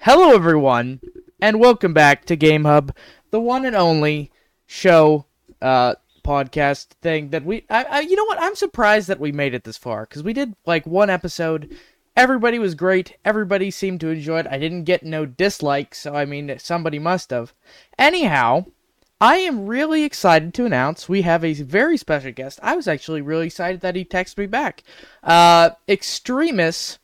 Hello, everyone, and welcome back to Game Hub, the one and only show uh, podcast thing that we. I, I, you know what? I'm surprised that we made it this far because we did like one episode. Everybody was great. Everybody seemed to enjoy it. I didn't get no dislikes, so I mean, somebody must have. Anyhow, I am really excited to announce we have a very special guest. I was actually really excited that he texted me back. Uh, Extremus,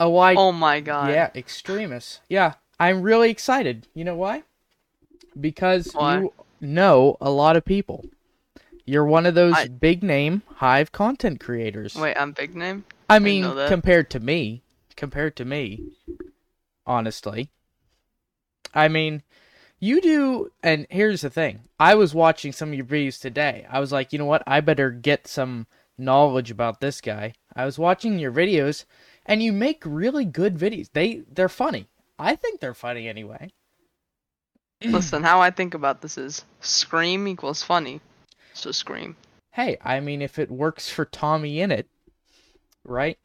a. Oh my god. Yeah, Extremus. Yeah, I'm really excited. You know why? Because Why? you know a lot of people. You're one of those I- big name Hive content creators. Wait, I'm big name? I didn't mean, compared to me, compared to me, honestly. I mean, you do, and here's the thing. I was watching some of your videos today. I was like, you know what? I better get some knowledge about this guy. I was watching your videos, and you make really good videos. They they're funny. I think they're funny anyway. Listen, how I think about this is scream equals funny. So scream. Hey, I mean, if it works for TommyInnit, right?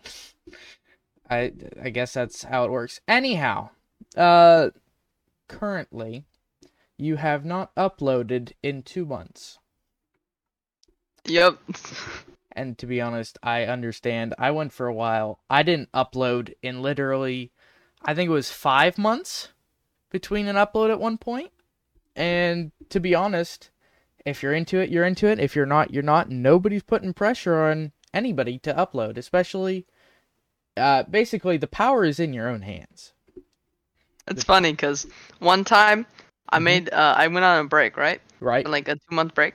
I I guess that's how it works. Anyhow, uh, currently, you have not uploaded in two months, Yep. and to be honest, I understand. I went for a while. I didn't upload in literally, I think it was five months between an upload at one point. And to be honest, if you're into it, you're into it. If you're not, you're not. Nobody's putting pressure on anybody to upload, especially. Uh, basically, the power is in your own hands. It's funny because one time I Mhm. made, uh, I went on a break, right? Right? Like a two month break.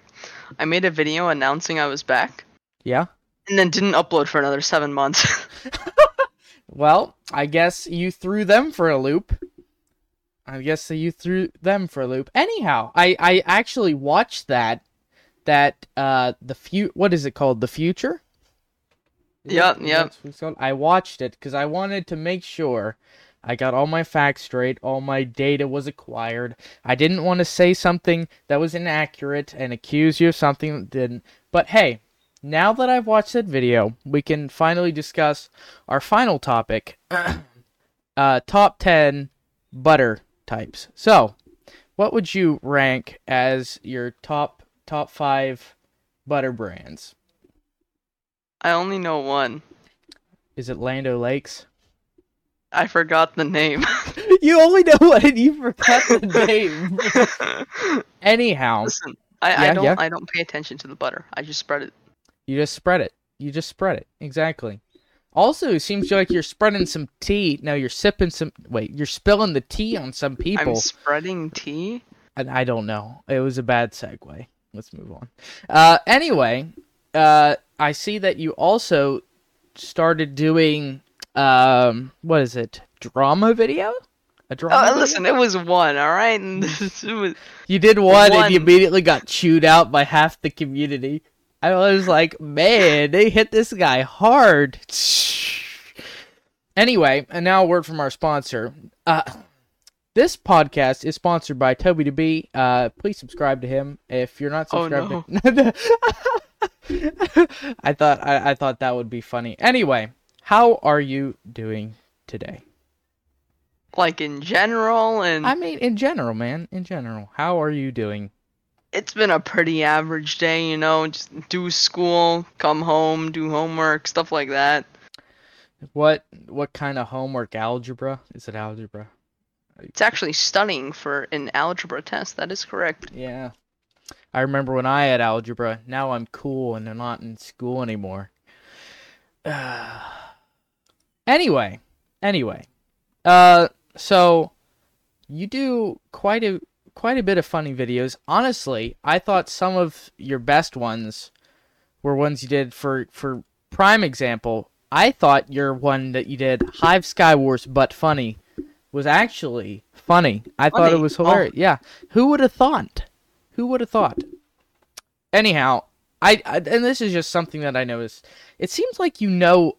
I made a video announcing I was back Yeah. and then didn't upload for another seven months. Well, I guess you threw them for a loop. I guess you threw them for a loop. Anyhow, I I actually watched that that uh the fu- what is it called? The future? Is Yep, that- is yep. that what it's called? I watched it cuz I wanted to make sure I got all my facts straight, all my data was acquired. I didn't want to say something that was inaccurate and accuse you of something that didn't. But hey, now that I've watched that video, we can finally discuss our final topic uh, top 10 butter types. So, what would you rank as your top top 5 butter brands? I only know one. Is it Land O'Lakes? I forgot the name. you only know one, you forgot the name. Anyhow, Listen, I, I don't yeah. I don't pay attention to the butter. I just spread it. You just spread it. You just spread it. Exactly. Also, it seems like you're spreading some tea. No, you're sipping some. Wait, you're spilling the tea on some people. I'm spreading tea. And I don't know. It was a bad segue. Let's move on. Uh, anyway, uh, I see that you also started doing um, what is it? Drama video? A drama? Oh, video? listen, it was one, all right. And this was, You did one, and you immediately got chewed out by half the community. I was like, man, they hit this guy hard. Anyway, and now a word from our sponsor. Uh, this podcast is sponsored by Toby to Be. Uh, please subscribe to him if you're not Oh, subscribed. to- I thought I, I thought that would be funny. Anyway, how are you doing today? like in general, and I mean, in general, man. In general, how are you doing? It's been a pretty average day, you know. Just do school, come home, do homework, stuff like that. What what kind of homework? Algebra? Is it algebra? It's actually studying for an algebra test. That is correct. Yeah. I remember when I had algebra. Now I'm cool and I'm not in school anymore. anyway, anyway, uh, so you do quite a quite a bit of funny videos. Honestly, I thought some of your best ones were ones you did for for prime example. I thought your one that you did Hive Sky Wars but funny was actually funny. I thought it Funny? was Oh. hilarious. Yeah, who would have thought? Who would have thought? Anyhow, I, I and this is just something that I noticed. It seems like you know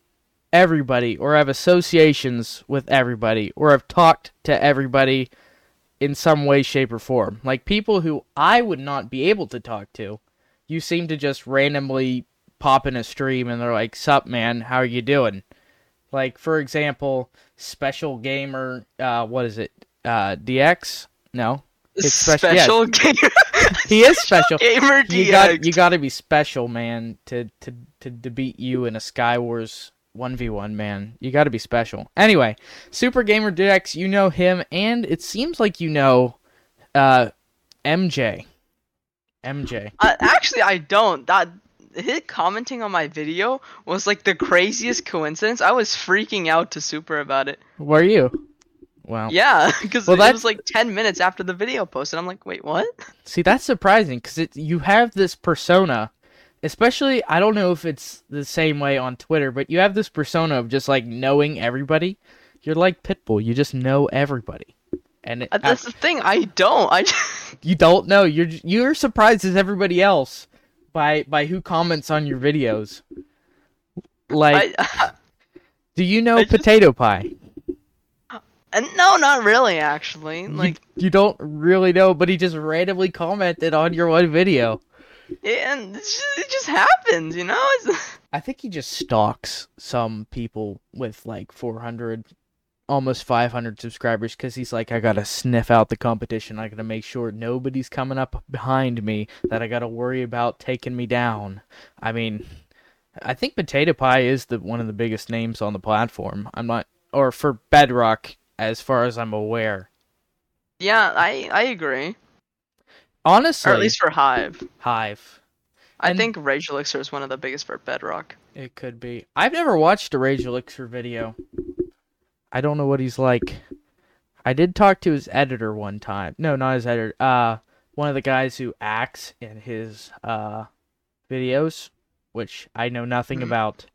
everybody or have associations with everybody or have talked to everybody in some way, shape, or form. Like people who I would not be able to talk to, you seem to just randomly pop in a stream and they're like, Sup, man, how are you doing? Like, for example, Special Gamer, uh, what is it? Uh, DX? No. It's special, special yeah. gamer. he is special. Gamer you DX. Got, you got to be special, man, to, to, to, to beat you in a Sky Wars 1v1 man. You got to be special. Anyway super gamer dex you know him and it seems like you know uh mj mj uh, actually i don't. That his commenting on my video was like the craziest coincidence. I was freaking out to super about it. Were you? Wow. Yeah, because well, that was like ten minutes after the video posted. I'm like, wait, what? See, that's surprising because you have this persona especially I don't know if it's the same way on Twitter, but you have this persona of just like knowing everybody. You're like Pitbull, you just know everybody, and it, Uh, That's the thing. I don't. I just, you don't know. You're you're surprised as everybody else by by who comments on your videos. Like, I, do you know I just- Potato Pie? and no, not really. Actually, like, you, you don't really know, but he just randomly commented on your one video. And it just, it just happens, you know. It's, I think he just stalks some people with like 400, almost 500 subscribers because he's like, I gotta sniff out the competition. I gotta make sure nobody's coming up behind me that I gotta worry about taking me down. I mean, I think Potato Pie is the one of the biggest names on the platform. I'm not, or for Bedrock, as far as I'm aware. yeah, I I agree. Honestly, Or at least for Hive. Hive. I And- think Rage Elixir is one of the biggest for Bedrock. It could be. I've never watched a Rage Elixir video. I don't know what he's like. I did talk to his editor one time. No, not his editor. Uh, one of the guys who acts in his uh videos, which I know nothing Mhm. about.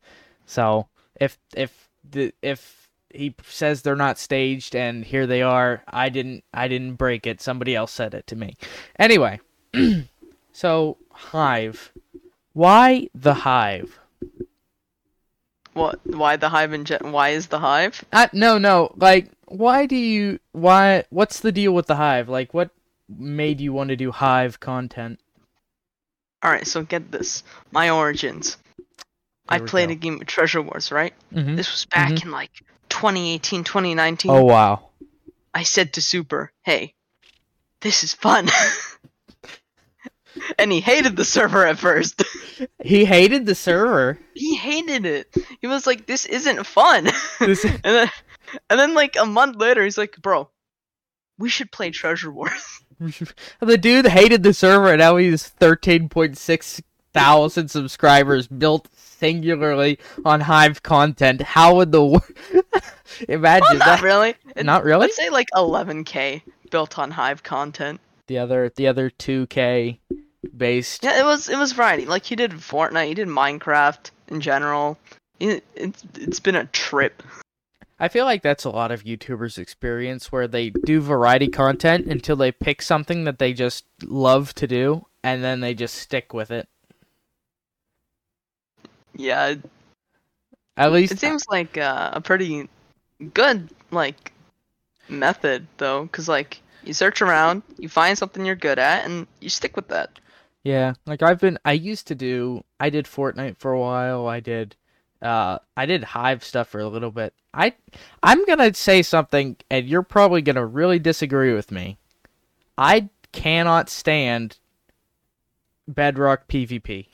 So if if the if he says they're not staged and here they are, I didn't I didn't break it. Somebody else said it to me. Anyway, so Hive. Why the Hive? What? Why the Hive gen- Why is the Hive? Uh, no, no. Like, why do you? Why? What's the deal with the Hive? Like, what made you want to do Hive content? All right, so get this. My origins. I played go. a game of Treasure Wars, right? Mm-hmm. This was back in like 2018, 2019. Oh wow. I said to Super, "Hey, this is fun." and he hated the server at first. He hated the server. he hated it. He was like, "This isn't fun." This- and then, and then like a month later, he's like, "Bro, we should play Treasure Wars." the dude hated the server, and now he's thirteen point six thousand subscribers, built singularly on Hive content. How would the imagine well, not that? really. It- Not really. Let's say like 11k built on Hive content. The other, the other two K based. Yeah, it was it was variety. Like he did Fortnite, he did Minecraft in general. It, it's it's been a trip. I feel like that's a lot of YouTubers' experience where they do variety content until they pick something that they just love to do and then they just stick with it. Yeah, At least it seems like uh, a pretty good like method though, because like you search around, you find something you're good at, and you stick with that. yeah, like I've been I used to do I did Fortnite for a while. I did uh I did Hive stuff for a little bit. I I'm going to say something and you're probably going to really disagree with me. I cannot stand Bedrock PvP.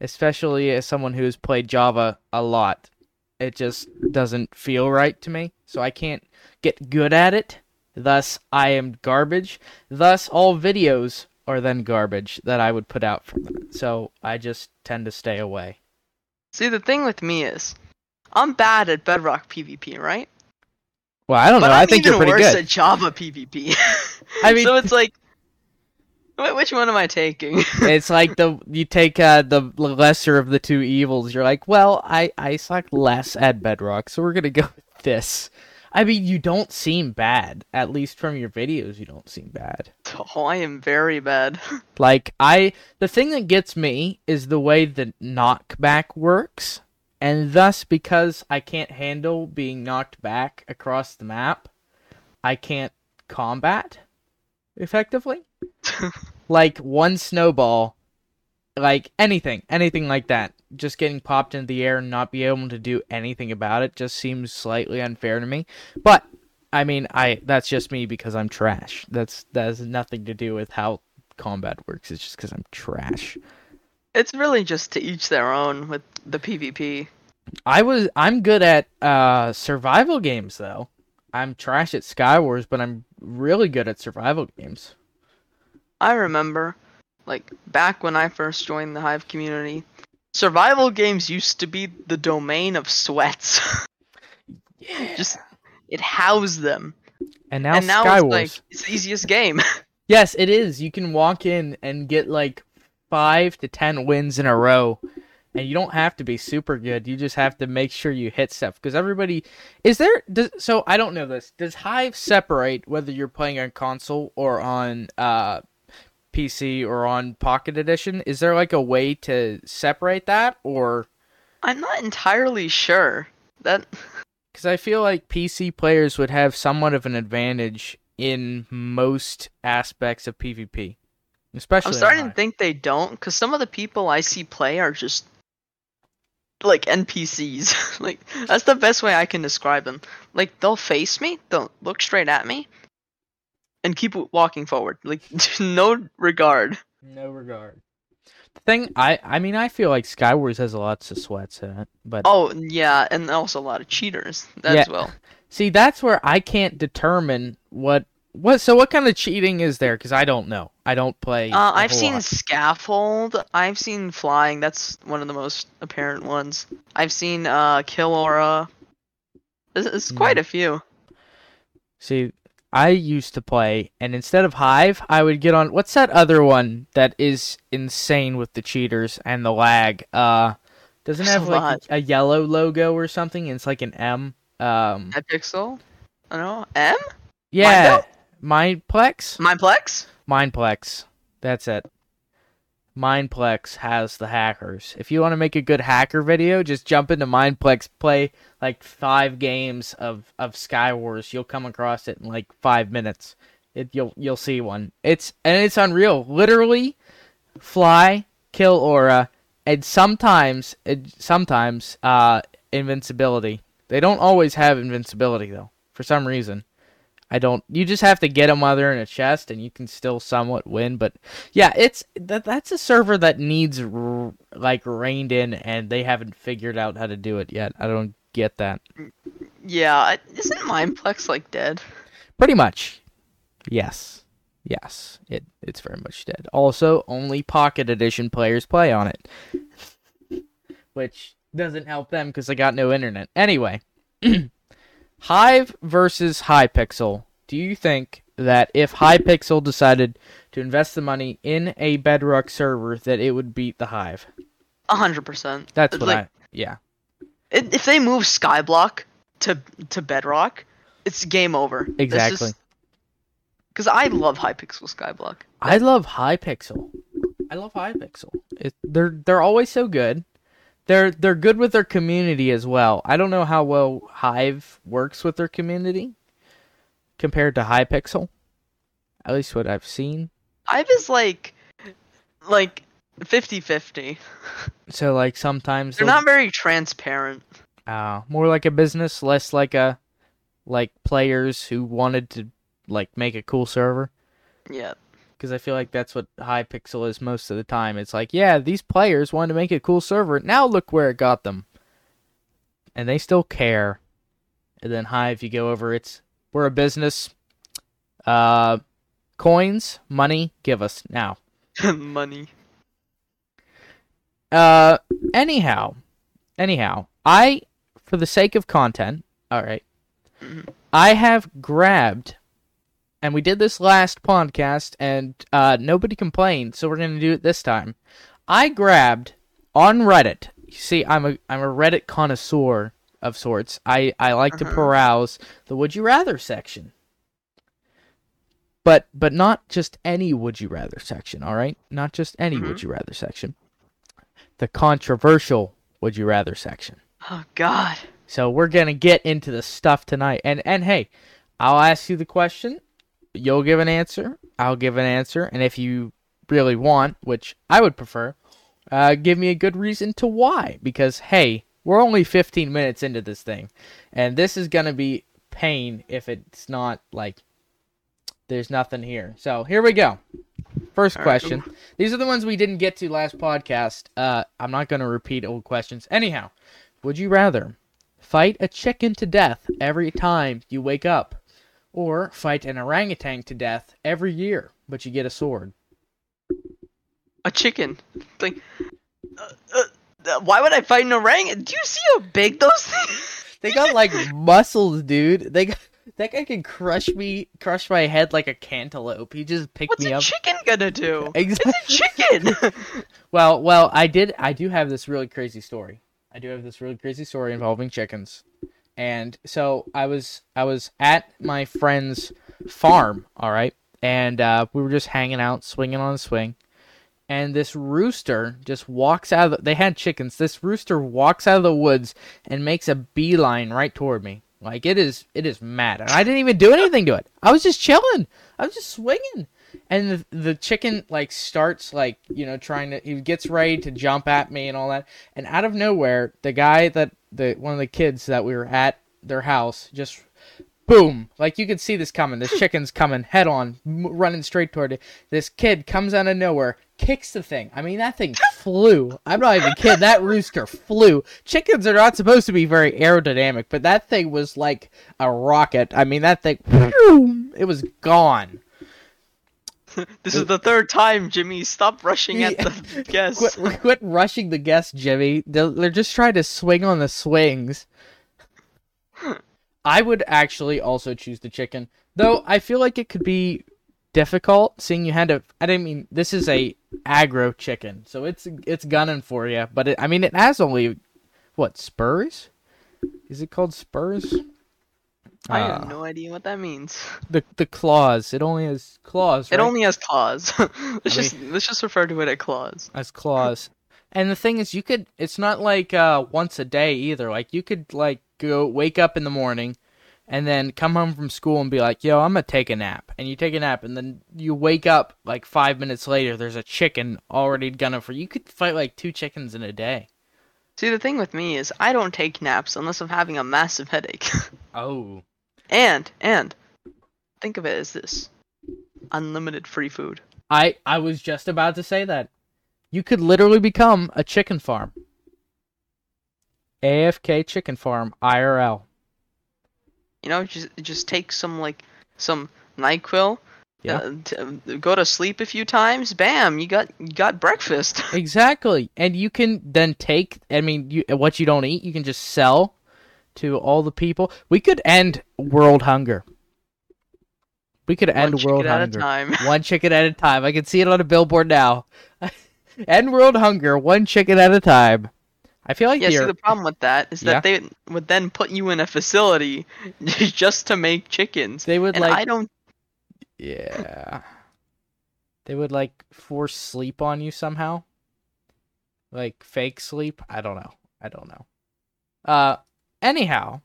Especially as someone who has played Java a lot. It just doesn't feel right to me. So I can't get good at it. Thus, I am garbage. Thus, all videos are then garbage that I would put out from them. So I just tend to stay away. See, the thing with me is, I'm bad at Bedrock PvP, right? Well, I don't but know. I'm I think even you're pretty worse good. at Java PvP. I mean- so it's like, which one am I taking? it's like the you take uh, the lesser of the two evils. You're like, well, I I suck less at Bedrock, so we're gonna go with this. I mean, you don't seem bad. At least from your videos, you don't seem bad. oh, I am very bad. Like I, the thing that gets me is the way the knockback works, and thus because I can't handle being knocked back across the map, I can't combat effectively. like one snowball, like anything, anything like that. just getting popped into the air and not be able to do anything about it just seems slightly unfair to me. But I mean, I that's just me because I'm trash. That's that has nothing to do with how combat works. It's just because I'm trash. It's really just to each their own with the PvP. I was I'm good at uh survival games though. I'm trash at Skywars, but I'm really good at survival games. I remember, like back when I first joined the Hive community, survival games used to be the domain of sweats. Yeah. Just it housed them, and now, and now Skywars. it's like it's the easiest game. Yes, it is. You can walk in and get like five to ten wins in a row, and you don't have to be super good. You just have to make sure you hit stuff because everybody is there. Does, so I don't know this. Does Hive separate whether you're playing on console or on uh, PC or on Pocket Edition? Is there like a way to separate that, or I'm not entirely sure that because I feel like PC players would have somewhat of an advantage in most aspects of PvP, especially. I'm starting to think they don't, because some of the people I see play are just like NPCs. like that's the best way I can describe them. Like they'll face me, they'll look straight at me, and keep walking forward. Like no regard. No regard. The thing I I mean I feel like Skywars has a lot of sweats in uh, it, but Oh yeah, and also a lot of cheaters as Yeah. well. see that's where I can't determine what what so what kind of cheating is there because I don't know. I don't play. Uh, I've seen lot. scaffold. I've seen flying. That's one of the most apparent ones. I've seen uh, kill aura. It's, it's Hmm. quite a few. See, I used to play, and instead of Hive, I would get on. What's that other one that is insane with the cheaters and the lag? Uh, doesn't There's have a like a, a yellow logo or something? It's like an M. Um, Epixel. I don't know. M. yeah, Mineplex. Mineplex. Mineplex. That's it. Mineplex has the hackers. If you want to make a good hacker video, just jump into Mineplex, play like five games of of Skywars. You'll come across it in like five minutes. It you'll you'll see one. It's and it's unreal. Literally, fly, kill aura, and sometimes it, sometimes uh invincibility. They don't always have invincibility though. For some reason. I don't. You just have to get them while they're in a chest, and you can still somewhat win. But yeah, it's that. That's a server that needs r- like reined in, and they haven't figured out how to do it yet. I don't get that. Yeah. Isn't Mineplex like dead? Pretty much, yes, yes. It it's very much dead. Also, only Pocket Edition players play on it, which doesn't help them because they got no internet. Anyway, Hive versus Hypixel. Do you think that if Hypixel decided to invest the money in a Bedrock server, that it would beat the Hive? A hundred percent. That's what like, I. Yeah. i- If they move Skyblock to to Bedrock, it's game over. Exactly. Because I love Hypixel Skyblock. I love Hypixel. I love Hypixel. It, they're they're always so good. They're they're good with their community as well. I don't know how well Hive works with their community compared to Hypixel. At least what I've seen. Hive is like, like 50-50. So like sometimes They're they'll- not very transparent. uh, more like a business, less like a like players who wanted to like make a cool server. Yeah. Because I feel like that's what Hypixel is most of the time. It's like, yeah, these players wanted to make a cool server. Now look where it got them, and they still care. And then Hive, you go over. It's we're a business. Uh, coins, money, give us now. Money. Uh, anyhow, anyhow, I, for the sake of content, all right, Mhm. I have grabbed, and we did this last podcast, and uh, nobody complained, so we're gonna do it this time. I grabbed on Reddit. You see, I'm a I'm a Reddit connoisseur of sorts. I I like to Uh-huh. peruse the Would You Rather section. But but not just any Would You Rather section. All right, not just any Mhm. Would You Rather section. The controversial Would You Rather section. Oh God. So we're gonna get into the stuff tonight. And and hey, I'll ask you the question. You'll give an answer. I'll give an answer. And if you really want, which I would prefer, Uh, give me a good reason to why. Because hey, we're only 15 minutes into this thing, and this is gonna be pain if it's not like there's nothing here. So here we go. First right, question. These are the ones we didn't get to last podcast. Uh, I'm not gonna repeat old questions. Anyhow, would you rather fight a chicken to death every time you wake up, or fight an orangutan to death every year, but you get a sword? A chicken. Like, uh, uh, uh, why would I fight an orangutan? Do you see how big those things? They got like muscles, dude. They got, that guy can crush me, crush my head like a cantaloupe. He just picked What's me up. What's a chicken gonna do? Exactly. It's a chicken. Well, well, I did. I do have this really crazy story. I do have this really crazy story involving chickens, and so I was I was at my friend's farm. All right, and uh, we were just hanging out, swinging on a swing, and this rooster just walks out of. The, they had chickens. This rooster walks out of the woods and makes a beeline right toward me. Like it is, it is mad, and I didn't even do anything to it. I was just chilling. I was just swinging and the, the chicken like starts like you know trying to he gets ready to jump at me and all that and out of nowhere the guy that the one of the kids that we were at their house just boom like you could see this coming. This hmm. chicken's coming head on m- running straight toward it. This kid comes out of nowhere kicks the thing. I mean that thing flew. I'm not even kidding. That rooster flew. Chickens are not supposed to be very aerodynamic but that thing was like a rocket. I mean that thing hmm. it was gone this is the third time, Jimmy. Stop rushing at the guests. Quit, quit rushing the guests, Jimmy. They're, they're just trying to swing on the swings. I would actually also choose the chicken, though I feel like it could be difficult seeing you had to. I didn't mean this is a aggro chicken, so it's it's gunning for you. But it, I mean, it has only what spurs? Is it called spurs? I Uh, have no idea what that means. the the claws. It only has claws. It right? only has claws. let's I just let's just refer to it as claws. as claws. And the thing is, you could. It's not like uh, once a day either. Like you could like go wake up in the morning, and then come home from school and be like, "Yo, I'm gonna take a nap." And you take a nap, and then you wake up like five minutes later. There's a chicken already gunning for you. You could fight like two chickens in a day. See, the thing with me is I don't take naps unless I'm having a massive headache. Oh. And and think of it as this: unlimited free food. I I was just about to say that. You could literally become a chicken farm. AFK chicken farm IRL. You know, just just take some like some Nyquil. Yeah. Uh, t- go to sleep a few times. Bam! You got you got breakfast. Exactly. And you can then take I mean you what you don't eat, you can just sell to all the people. We could end world hunger. We could end One chicken world at hunger. a time. One chicken at a time. I can see it on a billboard now. end world hunger, one chicken at a time. I feel like Yeah, see, the problem with that is that they would then put you in a facility just to make chickens. they would and like I don't. Yeah. They would like force sleep on you somehow. Like fake sleep. I don't know. I don't know. Uh anyhow,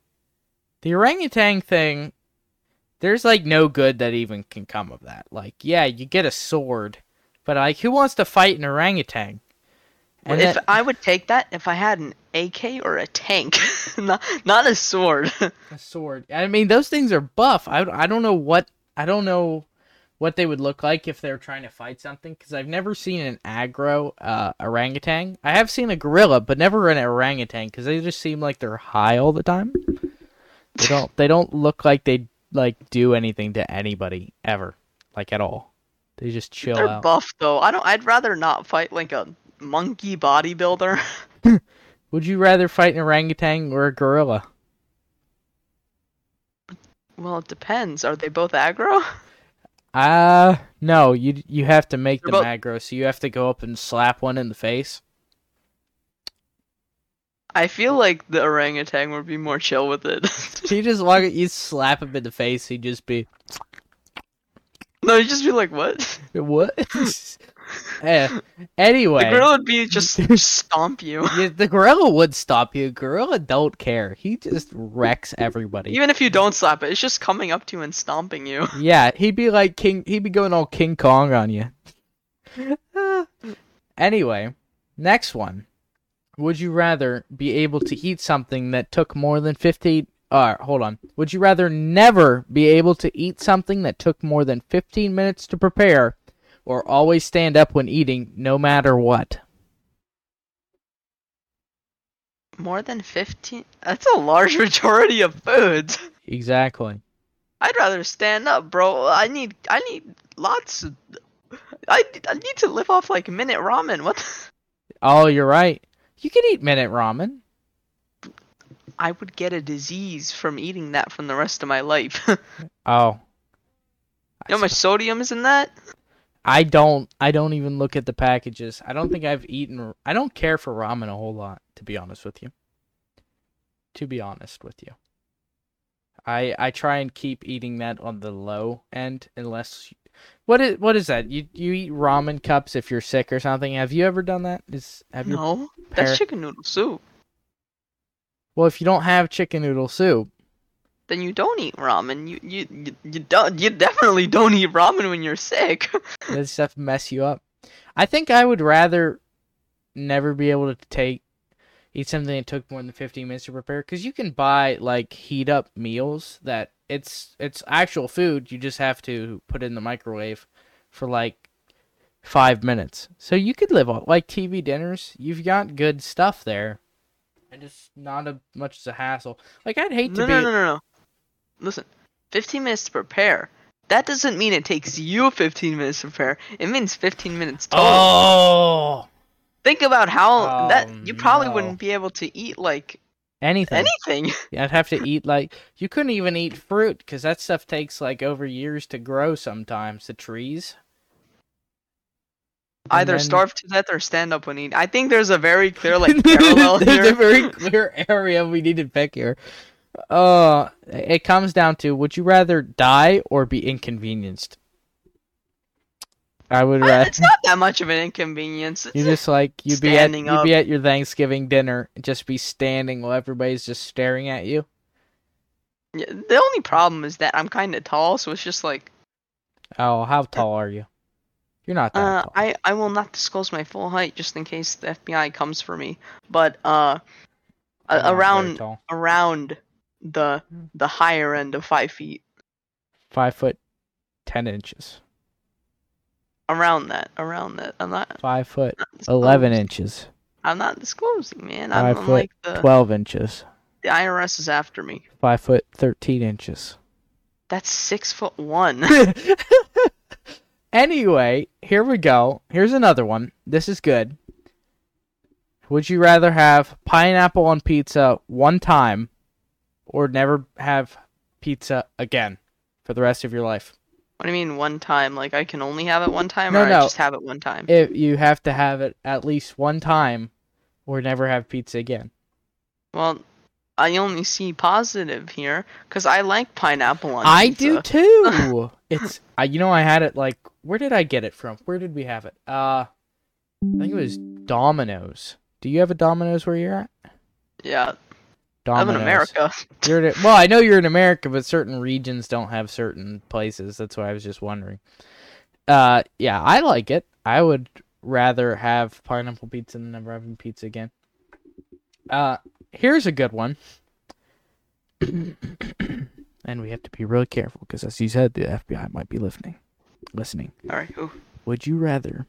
the orangutan thing there's like no good that even can come of that. Like, yeah, you get a sword, but like who wants to fight an orangutan? And if that- I would take that if I had an AK or a tank, not not a sword. a sword. I mean, those things are buff. I, I don't know what I don't know what they would look like if they're trying to fight something because I've never seen an aggro uh, orangutan. I have seen a gorilla, but never an orangutan because they just seem like they're high all the time. They don't. They don't look like they like do anything to anybody ever, like at all. They just chill They're out. buff though. I don't. I'd rather not fight like a monkey bodybuilder. Would you rather fight an orangutan or a gorilla? well, it depends. Are they both aggro? Uh no. You you have to make They're them both- aggro, so you have to go up and slap one in the face. I feel like the orangutan would be more chill with it. You just walk, you slap him in the face, he'd just be, no, he'd just be like, what? what? Eh, anyway, The gorilla would be just stomp you. yeah, the gorilla would stop you. Gorilla don't care. He just wrecks everybody. Even if you don't slap it, it's just coming up to you and stomping you. Yeah, he'd be like King. He'd be going all King Kong on you. anyway, Next one. Would you rather be able to eat something that took more than 15 uh, hold on. Would you rather never be able to eat something that took more than 15 minutes to prepare or always stand up when eating no matter what? More than 15? That's a large majority of foods. Exactly. I'd rather stand up, bro. I need I need lots of I, I need to live off like minute ramen. What? the- Oh, you're right. You can eat minute ramen. I would get a disease from eating that from the rest of my life. oh. you know how much sodium is in that? I don't I don't even look at the packages. I don't think I've eaten I don't care for ramen a whole lot to be honest with you. To be honest with you. I I try and keep eating that on the low end unless what is what is that? You you eat ramen cups if you're sick or something. Have you ever done that? Is have you No, par- that's chicken noodle soup. Well, if you don't have chicken noodle soup, Then you don't eat ramen. You you you, you don't. You definitely don't eat ramen when you're sick. Does stuff mess you up? I think I would rather never be able to take eat something that took more than 15 minutes to prepare because you can buy like heat up meals that it's it's actual food you just have to put it in the microwave for like five minutes so you could live on like tv dinners you've got good stuff there and it's not a much as a hassle like i'd hate to no, be no, no, no, no. Listen, 15 minutes to prepare. That doesn't mean it takes you 15 minutes to prepare. It means 15 minutes total. oh Think about how Oh, that you probably no. wouldn't be able to eat like anything anything. I'd have to eat like you couldn't even eat fruit because that stuff takes like over years to grow. Sometimes the trees. And Either then- starve to death or stand up when eat. I think there's a very clear like parallel There's here. a very clear area we need to pick here. Uh, it comes down to: Would you rather die or be inconvenienced? I would rather. It's not that much of an inconvenience. You just like you'd be at you'd be at your Thanksgiving dinner and just be standing while everybody's just staring at you. Yeah, the only problem is that I'm kind of tall, so it's just like Oh, how tall are you? You're not that uh, tall. I I will not disclose my full height just in case the FBI comes for me. But uh, You're not a- very around around the hmm. the higher end of five feet, five foot ten inches. around that, around that. I'm not Five foot not eleven inches. I'm not disclosing, man. Five I'm, I'm foot like the twelve inches. the IRS is after me. Five foot thirteen inches. That's six foot one. anyway, here we go. Here's another one. This is good. Would you rather have pineapple on pizza one time or never have pizza again for the rest of your life? what do you mean one time? Like I can only have it one time, No, or no. I just have it one time? If you have to have it at least one time or never have pizza again. Well, I only see positive here because I like pineapple on pizza. I pizza. do too. it's I you know I had it like where did I get it from? Where did we have it? Uh I think it was Domino's. Do you have a Domino's where you're at? Yeah, Domino's. I'm in America. You're well, I know you're in America, but certain regions don't have certain places. That's why I was just wondering. Uh yeah, I like it. I would rather have pineapple pizza than never having pizza again. Uh here's a good one. and we have to be really careful because as you said the FBI might be listening. Listening. All right. Ooh. Would you rather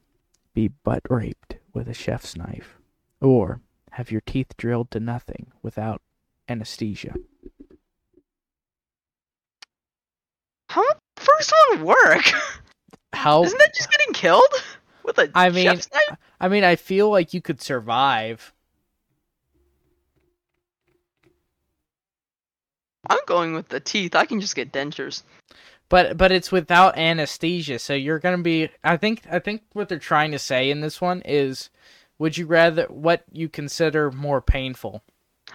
be butt raped with a chef's knife or have your teeth drilled to nothing without anesthesia? How would the first one work? How Isn't that just getting killed with a I mean- chef's knife? I mean, I feel like you could survive. I'm going with the teeth. I can just get dentures. But but it's without anesthesia, so you're gonna be. I think I think what they're trying to say in this one is, would you rather what you consider more painful?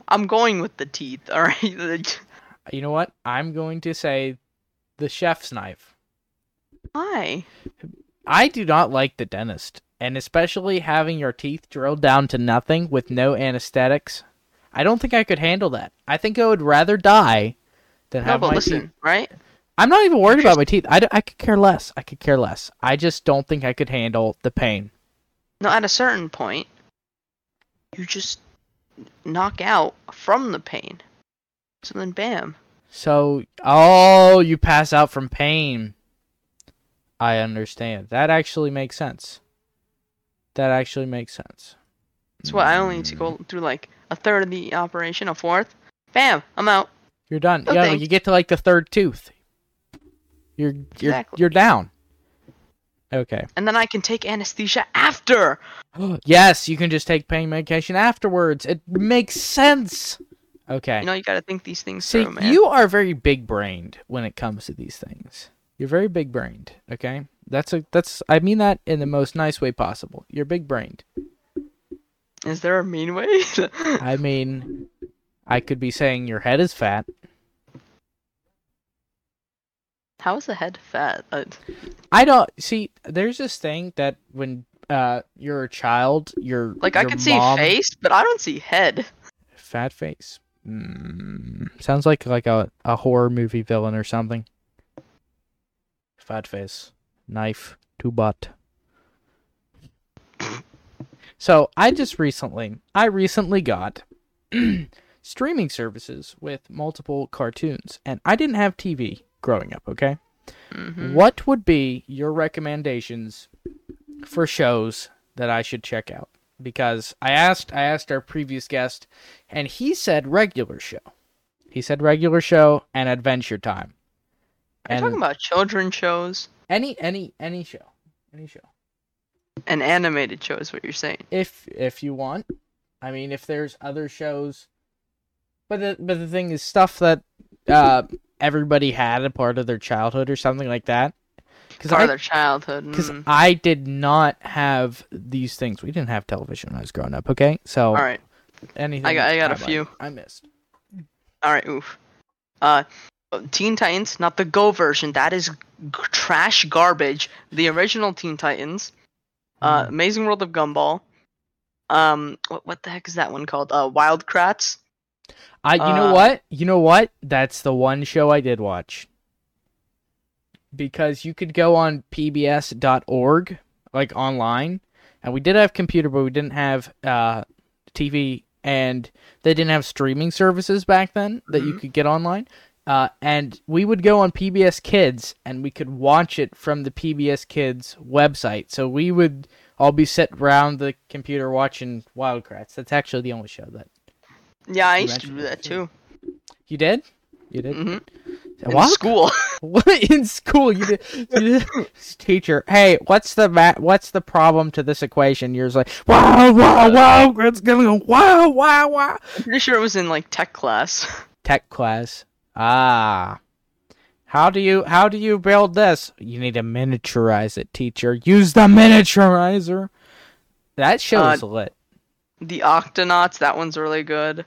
I'm going with the teeth. All right. You know what? I'm going to say, the chef's knife. Why? I do not like the dentist, and especially having your teeth drilled down to nothing with no anesthetics. I don't think I could handle that. I think I would rather die than No, have but my listen, teeth. right? I'm not even worried about my teeth. I, d- I could care less. I could care less. I just don't think I could handle the pain. No, at a certain point, you just knock out from the pain. So then, bam. So, oh, you pass out from pain. I understand. That actually makes sense. That actually makes sense. That's why I only need to go through like a third of the operation, a fourth. Bam, I'm out. You're done. No yeah, thanks. you get to like the third tooth. You're you're Exactly. you're down. Okay. And then I can take anesthesia after. yes, you can just take pain medication afterwards. It makes sense. Okay. You know, you gotta think these things See, through, man. you are very big brained when it comes to these things. You're very big brained. Okay. That's a that's I mean that in the most nice way possible. You're big brained. Is there a mean way? I mean, I could be saying your head is fat. How is the head fat? Uh, I don't see. There's this thing that when uh you're a child, you're like I your can see face, but I don't see head. fat face. Mm, sounds like like a a horror movie villain or something. Fat face, knife to butt. So I just recently, I recently got streaming services with multiple cartoons, and I didn't have TV growing up. Okay. hmm What would be your recommendations for shows that I should check out? Because I asked I asked our previous guest and he said regular show. He said regular show and adventure time. Are you And talking about children shows any any any show. Any show. An animated show is What you're saying? If if you want. I mean if there's other shows but the but the thing is stuff that uh everybody had a part of their childhood or something like that. Cuz Part I of their childhood. because mm. I did not have these things. We didn't have television when I was growing up. Okay, so All right, anything I got- I got a few. I missed. all right. Oof. Uh, Teen Titans, not the Go version. That is g- trash garbage. The original Teen Titans. Uh, Mm. Amazing World of Gumball. Um, what what the heck is that one called? Uh, Wild Kratts. I you know Uh, what? You know what? That's the one show I did watch. Because you could go on pbs.org like online and we did have computer but we didn't have uh TV and they didn't have streaming services back then that you Mhm. could get online. Uh, and we would go on PBS Kids and we could watch it from the PBS Kids website. So we would all be sitting around the computer watching Wild Kratts. That's actually the only show that Yeah, I used to do that too. you did. You did. hmm In school. What in school you did? You did teacher, hey, what's the ma- what's the problem to this equation? You're just like, wow, wow, wow, it's gonna go, wow, wow, wow. I'm pretty sure it was in like tech class. Tech class. Ah. How do you how do you build this? You need to miniaturize it, teacher. Use the miniaturizer. That show Uh, is lit. The Octonauts. That one's really good.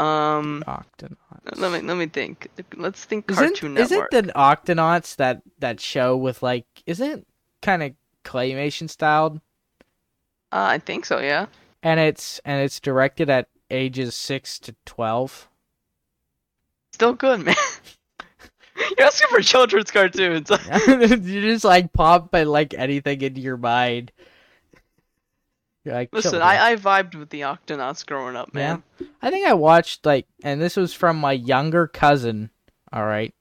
Um, Octonauts. let me let me think. Let's think Isn't, Cartoon Network. isn't the Octonauts that that show with like isn't kind of claymation styled? Uh, I think so. Yeah. and it's and it's directed at ages six to twelve. Still good, man. You're asking for children's cartoons. you just like pop at like anything into your mind. You're Listen. I, I vibed with the Octonauts growing up, man. Yeah. I think I watched like, and this was from my younger cousin. All right,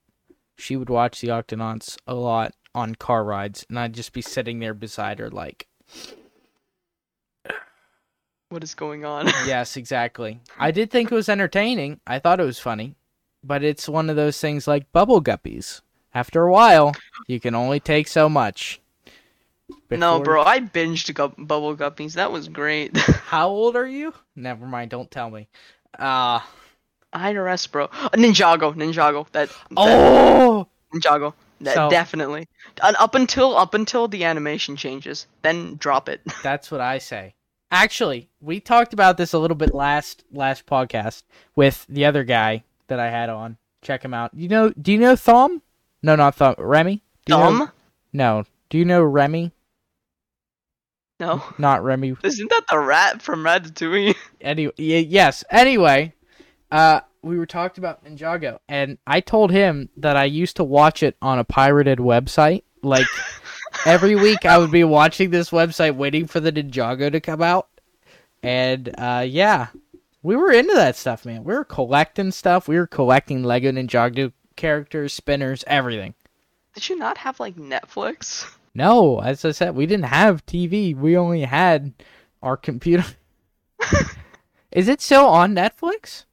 she would watch the Octonauts a lot on car rides, and I'd just be sitting there beside her, like, What is going on? yes, exactly. I did think it was entertaining. I thought it was funny, but it's one of those things like bubble guppies. After a while, you can only take so much. No, bro, I binged gu- Bubble Guppies. That was great. How old are you? Never mind. Don't tell me. Uh I rest, bro. Uh, Ninjago, Ninjago. That. that oh. Ninjago. That So- definitely. And up until up until the animation changes, then drop it. That's what I say. Actually, we talked about this a little bit last last podcast with the other guy that I had on. Check him out. You know? Do you know Thom? No, not Thom. Remy. Do you know- no. Do you know Remy? No. Not Remy. Isn't that the rat from Ratatouille? Anyway, yes. Anyway, uh, we were talked about Ninjago, and I told him that I used to watch it on a pirated website. Like every week, I would be watching this website, waiting for the Ninjago to come out. And uh, yeah, we were into that stuff, man. We were collecting stuff. We were collecting Lego Ninjago characters, spinners, everything. Did you not have like Netflix? No, as I said, we didn't have TV. We only had our computer. Is it still on Netflix?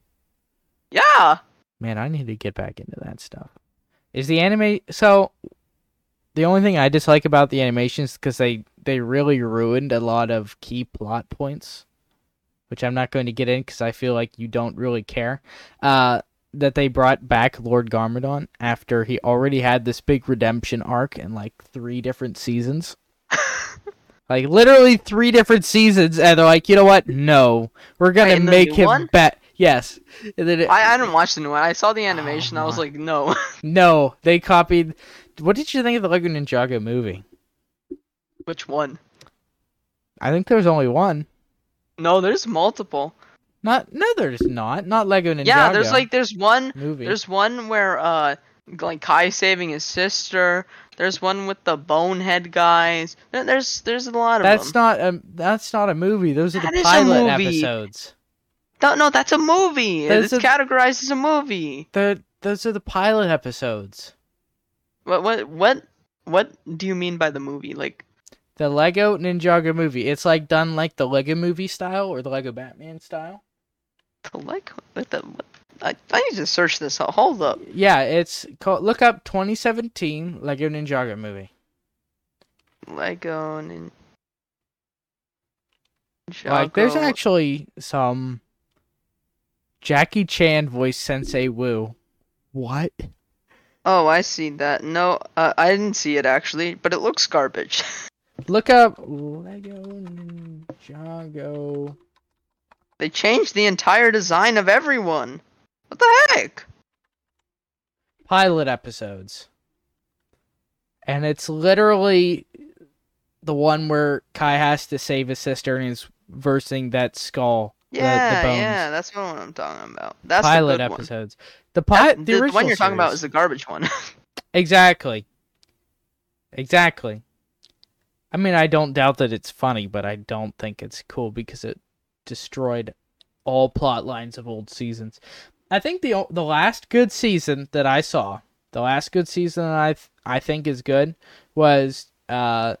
Yeah. Man, I need to get back into that stuff. Is the anime so? The only thing I dislike about the animations because they they really ruined a lot of key plot points, which I'm not going to get in because I feel like you don't really care. Uh, that they brought back Lord Garmadon after he already had this big redemption arc in like three different seasons. like literally three different seasons, and they're like, you know what? No, we're gonna Wait, make him bet. Yes, it- I, I didn't watch the new one. I saw the oh, animation. I was like, no. no, they copied. What did you think of the Lego Ninjago movie? Which one? I think there's only one. No, there's multiple. Not no, there's not. Not Lego Ninjago. Yeah, there's like there's one movie. there's one where uh like Kai saving his sister. There's one with the bonehead guys. There's there's a lot of that's them. not a that's not a movie. Those are That the pilot episodes. No, no, that's a movie. That's it's a- categorized as a movie. The those are the pilot episodes. What what what what do you mean by the movie? Like The Lego Ninjago movie. It's like done like the Lego movie style or the Lego Batman style. The like what the what? I, I need to search this. Hold up. Yeah, it's called. Look up 2017 Lego Ninjago movie. Lego Ninjago. Like, there's actually some Jackie Chan voice Sensei Wu. What? Oh, I see that. No, uh, I didn't see it actually, but it looks garbage. Look up Lego Ninjago. They changed the entire design of everyone. What the heck? pilot episodes. And it's literally the one where Kai has to save his sister and is versing that skull. the- Yeah, the, bones. yeah, that's what I'm talking about. That's pilot the good one. episodes. The pi- That- the, the original one you're talking about is the garbage one. Exactly. Exactly. I mean, I don't doubt that it's funny, but I don't think it's cool because it destroyed all plot lines of old seasons. I think the the last good season that I saw, the last good season that I th- I think is good was uh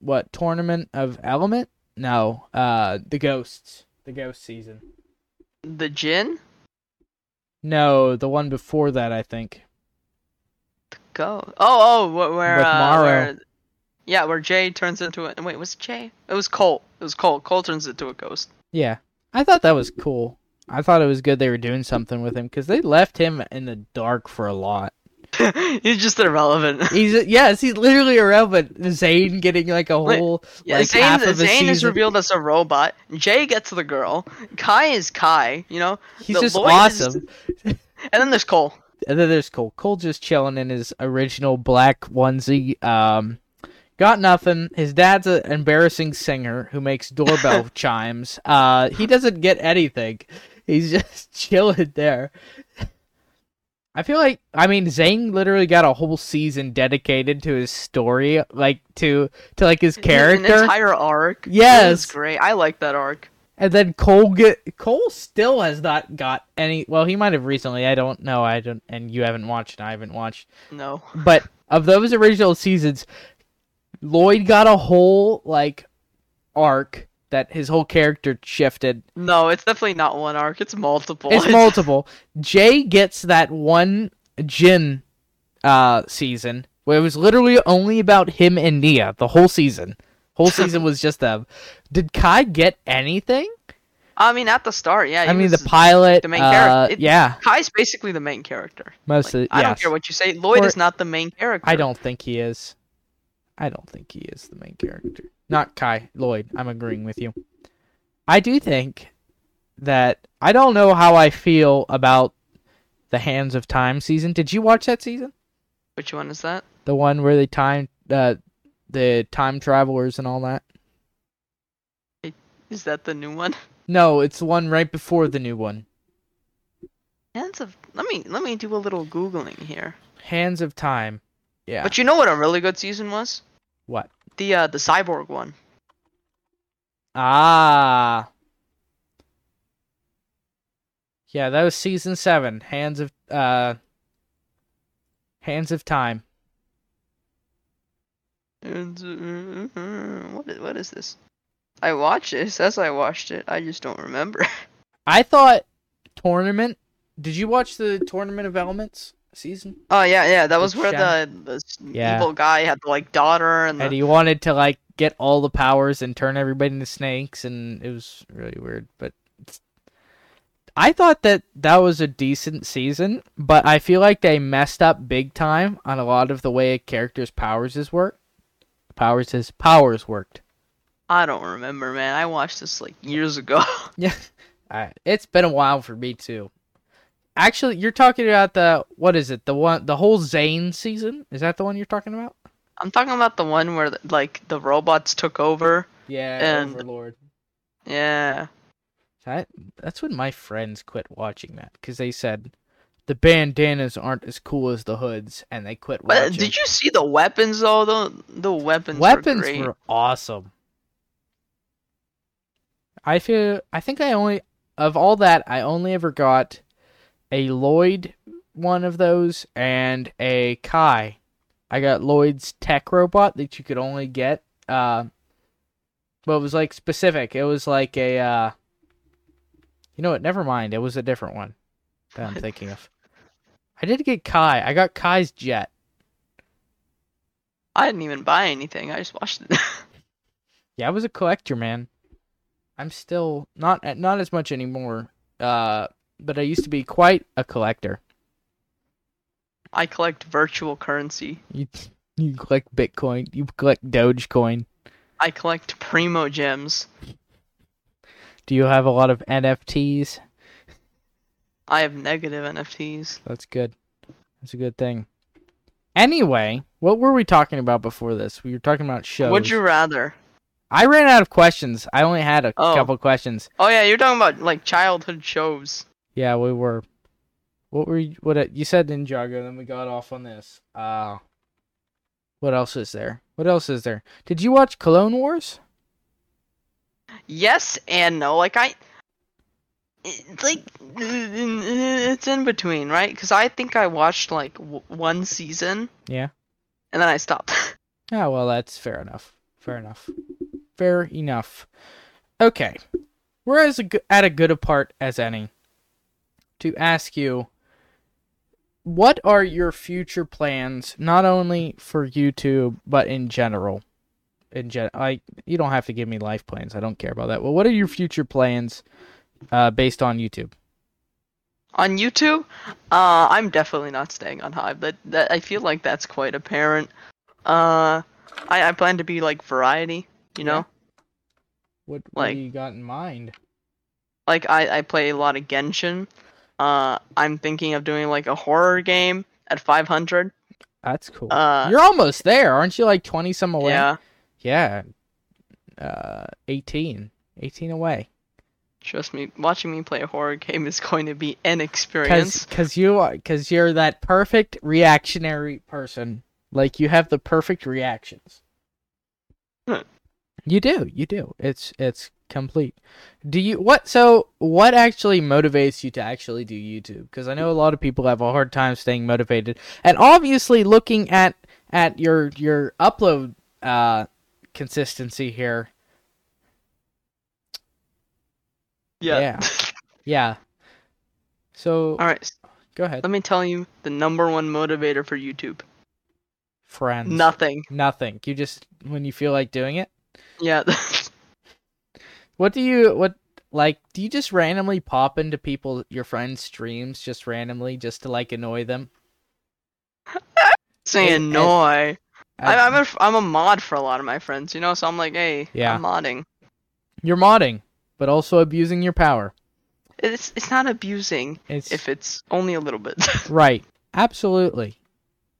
what Tournament of Element? No, uh the Ghosts, the Ghost season. the Djinn? No, the one before that I think. The go. Oh, oh, wh- where, With uh, where, yeah, where Jay turns into a. Wait, was it Jay? It was Cole. It was Cole. Cole turns into a ghost. Yeah, I thought that was cool. I thought it was good they were doing something with him because they left him in the dark for a lot. He's just irrelevant. He's yes, he's literally irrelevant. Zane getting like a whole Yeah, like Zane, half of a Zane is revealed as a robot. Jay gets the girl. Kai is Kai. You know, He's the just Lloyd is- awesome. and then there's Cole. And then there's Cole. Cole just chilling in his original black onesie. Um, got nothing. His dad's an embarrassing singer who makes doorbell chimes. Uh, he doesn't get anything. He's just chilling there. I feel like I mean Zane literally got a whole season dedicated to his story, like to to like his An character. entire arc. Yes. great. I like that arc. And then Cole get Cole still has not got any. Well, he might have recently. I don't know. I don't. And you haven't watched. And I haven't watched. No. But of those original seasons, Lloyd got a whole like arc that his whole character shifted. No, it's definitely not one arc. It's multiple. It's multiple. Jay gets that one Djinn uh season where it was literally only about him and Nya the whole season. Whole season was just them. Did Kai get anything? I mean, at the start, yeah. I mean, the pilot. the main uh, character. It- yeah, Kai's basically the main character. most Like, of I don't yes. care what you say. Lloyd Or- is not the main character. I don't think he is. I don't think he is the main character. Not Kai Lloyd. I'm agreeing with you. I do think that I don't know how I feel about the Hands of Time season. Did you watch that season? Which one is that? The one where they time uh, the time travelers and all that? Is that the new one? No, it's the one right before the new one. Hands of. Let me let me do a little googling here. Hands of Time. Yeah. But you know what a really good season was? what? The uh the cyborg one. Ah. Yeah, that was season seven. Hands of uh, Hands of Time. And, uh, What is, what is this? I watched it. It says I watched it. I just don't remember. I thought tournament. Did you watch the Tournament of Elements season? Oh yeah, yeah. That was where the, the Yeah. evil guy had the like daughter and the And he wanted to like get all the powers and turn everybody into snakes, and it was really weird. But I thought that that was a decent season, but I feel like they messed up big time on a lot of the way a character's powers is work. Powers his powers worked. I don't remember, man. I watched this like years ago. Yeah, I, it's been a while for me too. Actually, you're talking about the what is it? The one, the whole Zane season. Is that the one you're talking about? I'm talking about the one where like the robots took over. Yeah, And- Overlord. Yeah. That that's when my friends quit watching that because they said the bandanas aren't as cool as the hoods, and they quit But uh, watching. did you see the weapons though? The the weapons. Weapons were, great. were awesome. I feel I think I only of all that I only ever got a Lloyd one of those and a Kai. I got Lloyd's tech robot that you could only get uh but it was like specific. It was like a uh You know what? Never mind. It was a different one that I'm thinking of. I did get Kai. I got Kai's jet. I didn't even buy anything. I just watched it. Yeah, I was a collector, man. I'm still not not as much anymore. Uh, but I used to be quite a collector. I collect virtual currency. You you collect Bitcoin, you collect Dogecoin. I collect primogems. Do you have a lot of NFTs? I have negative NFTs. That's good. That's a good thing. Anyway, what were we talking about before this? We were talking about shows. Would you rather? I ran out of questions. I only had a Oh. couple questions. Oh yeah, you're talking about like childhood shows. Yeah, we were. What were you, what uh, you said Ninjago? Then we got off on this. Uh, what else is there? What else is there? Did you watch Clone Wars? Yes and no. Like I, it's like it's in between, right? Because I think I watched like w- one season. Yeah. And then I stopped. Ah, well, that's fair enough. Fair enough. Fair enough. Okay, we're as a, at a good a part as any to ask you what are your future plans, not only for YouTube but in general. In gen, I you don't have to give me life plans. I don't care about that. Well, what are your future plans, uh, based on YouTube? on YouTube, uh, I'm definitely not staying on Hive. That that I feel like that's quite apparent. Uh, I I plan to be like variety. You know, Yeah. What, what Like- do you got in mind? like I I play a lot of Genshin. Uh, I'm thinking of doing like a horror game at 500. That's cool. Uh, You're almost there, aren't you? Like twenty some away. yeah. Yeah. Uh, 18. 18 away. Trust me, watching me play a horror game is going to be an experience. Cause, cause you are, cause you're that perfect reactionary person. Like you have the perfect reactions. Huh. You do, you do. It's, it's complete. Do you, what, so what actually motivates you to actually do YouTube? Cause I know a lot of people have a hard time staying motivated. And obviously looking at, at your, your upload, uh, consistency here. yeah. Yeah. yeah. So, All right. go ahead. Let me tell you the number one motivator for YouTube. Friends. Nothing. Nothing. You just when you feel like doing it. Yeah. What do you what like do you just randomly pop into people your friends streams just randomly just to like annoy them? And- annoy. I, I, I'm a I'm a mod for a lot of my friends, you know. So I'm like, hey, Yeah. I'm modding. you're modding, but also abusing your power. It's it's not abusing It's if it's only a little bit. right. Absolutely.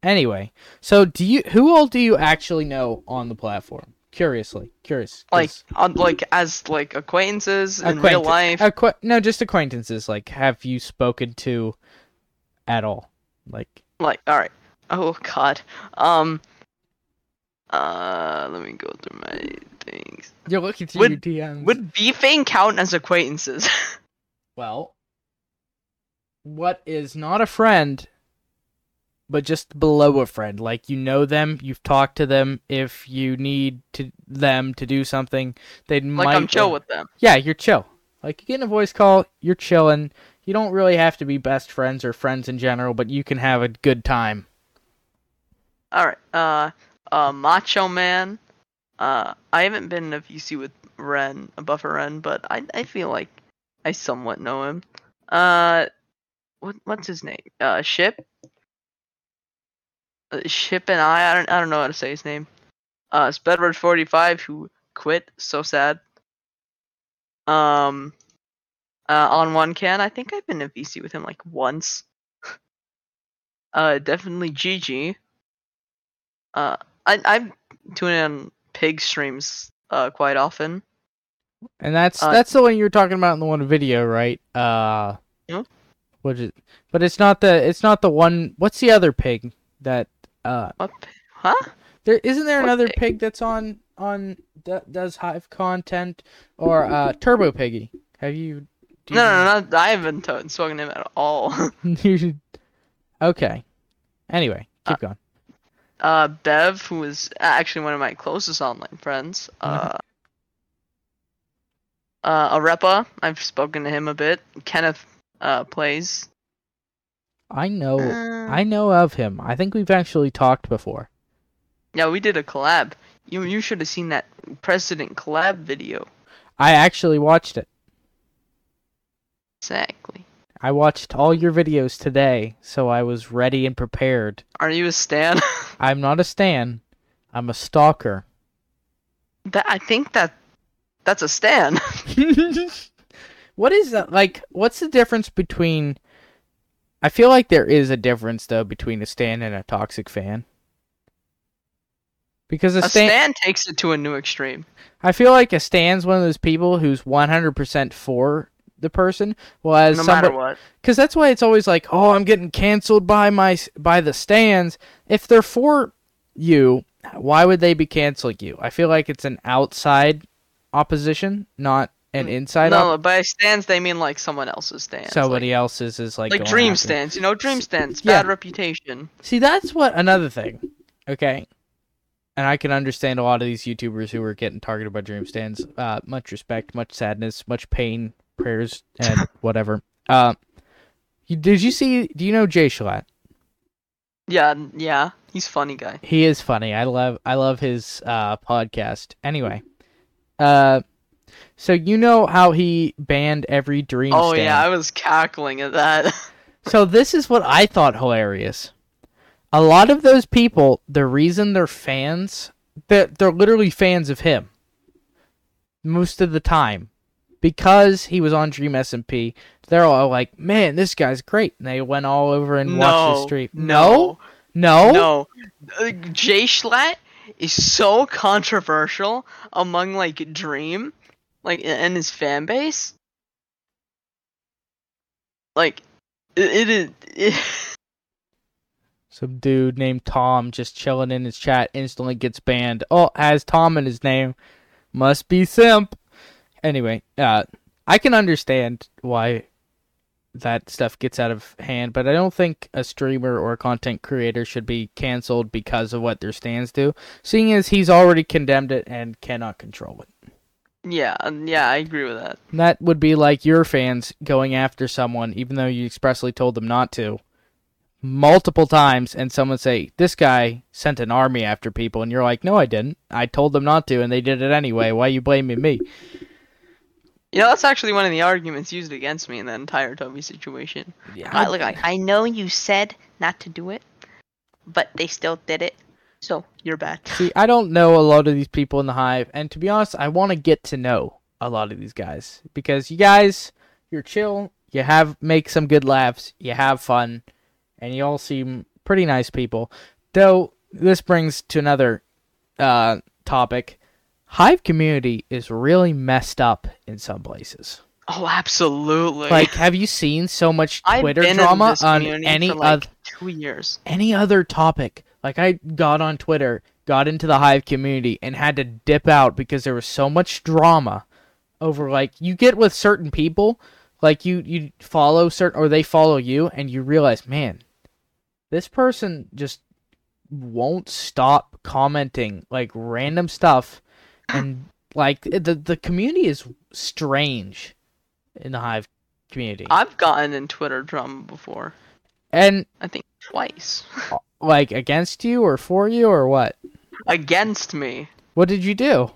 Anyway, so do you who all do you actually know on the platform? Curiously. Curious. like on like as like acquaintances in real life. acqu- no, just acquaintances. Like, have you spoken to at all? Like, Like, all right. Oh God. Um. Uh, let me go through my things. you're looking through Would- your DMs. Would beefing count as acquaintances? Well, what is not a friend, but just below a friend. Like you know them, you've talked to them. If you need to them to do something, they Like might. I'm chill with them. Yeah, you're chill. Like you get in a voice call, you're chilling. You don't really have to be best friends or friends in general, but you can have a good time. All right. Uh, uh, Macho Man. Uh, I haven't been in a VC with Ren, a Buffer Ren, but I I feel like I somewhat know him. Uh, what what's his name? Uh, Ship. Uh, Ship and I. I don't I don't know how to say his name. Uh, Spedward forty five who quit. So sad. Um. Uh, on one can, I think I've been in VC with him like once. uh, definitely Gigi. Uh, I I tune in pig streams uh quite often. And that's Uh, that's the one you were talking about in the one video, right? Uh, Yeah. what is? But it's not the it's not the one. What's the other pig that? Uh, What? Huh? there isn't there What another pig? pig that's on on that does hive content or uh Turbo Piggy? Have you? No, you- no, no, I haven't t- spoken to him at all. Okay. Anyway, keep going. uh, Bev, who is actually one of my closest online friends. Uh, uh, Arepa, I've spoken to him a bit. Kenneth uh plays. I know. Uh, I know of him. I think we've actually talked before. yeah, we did a collab. You you should have seen that President collab video. I actually watched it. Exactly. I watched all your videos today, so I was ready and prepared. Are you a stan? I'm not a stan. I'm a stalker. that I think that that's a stan. what is that like? What's the difference between? I feel like there is a difference though between a stan and a toxic fan. Because a, a stan, stan takes it to a new extreme. I feel like a stan's one of those people who's 100% for the person, well as No somebody, matter what. because that's why it's always like, oh, I'm getting canceled by my by the stands. If they're for you, why would they be canceling you? I feel like it's an outside opposition, not an inside. no, op- by stands they mean like someone else's stands. somebody else's is like like, like dream after. stands. You know, dream stands. Yeah. Bad reputation. See, that's what another thing. Okay. And I can understand a lot of these YouTubers who are getting targeted by dream stands. Uh, much respect, much sadness, much pain, prayers, and whatever. Uh, did you see? Do you know Jay Schlatt? Yeah, yeah. He's funny guy. He is funny. I love I love his uh podcast. Anyway, uh so you know how he banned every dream Oh stand. yeah, I was cackling at that. So this is what I thought hilarious. A lot of those people, the reason they're fans, they're, they're literally fans of him. Most of the time. Because he was on Dream SMP, they're all like, man, this guy's great. And they went all over and watched the no, stream. no, No? no. Uh, Jay Schlatt is so controversial among like Dream, like and his fan base. Like, it, it is. It, Some dude named Tom just chilling in his chat instantly gets banned. Oh, has Tom in his name. Must be simp. Anyway, uh, I can understand why that stuff gets out of hand, but I don't think a streamer or a content creator should be canceled because of what their stands do, seeing as he's already condemned it and cannot control it. Yeah, um, yeah, I agree with that. That would be like your fans going after someone even though you expressly told them not to multiple times and someone say this guy sent an army after people and you're like no I didn't. I told them not to and they did it anyway. Why are you blaming me? You know, that's actually one of the arguments used against me in that entire Toby situation. I, look, I, I know you said not to do it, but they still did it, so you're bad. See, I don't know a lot of these people in the hive and to be honest, I want to get to know a lot of these guys because you guys you're chill, you have make some good laughs, you have fun, and you all seem pretty nice people. Though this brings to another uh, topic. Hive community is really messed up in some places. Oh, absolutely. Like, have you seen so much Twitter drama on any like oth- two years. any other topic? Like, I got on Twitter, got into the Hive community, and had to dip out because there was so much drama over like you get with certain people. like you you follow certain or they follow you and you realize, man, this person just won't stop commenting like random stuff and like the the community is strange in the hive community. I've gotten in Twitter drama before. and I think twice. Like against you or for you or what? Against me. What did you do?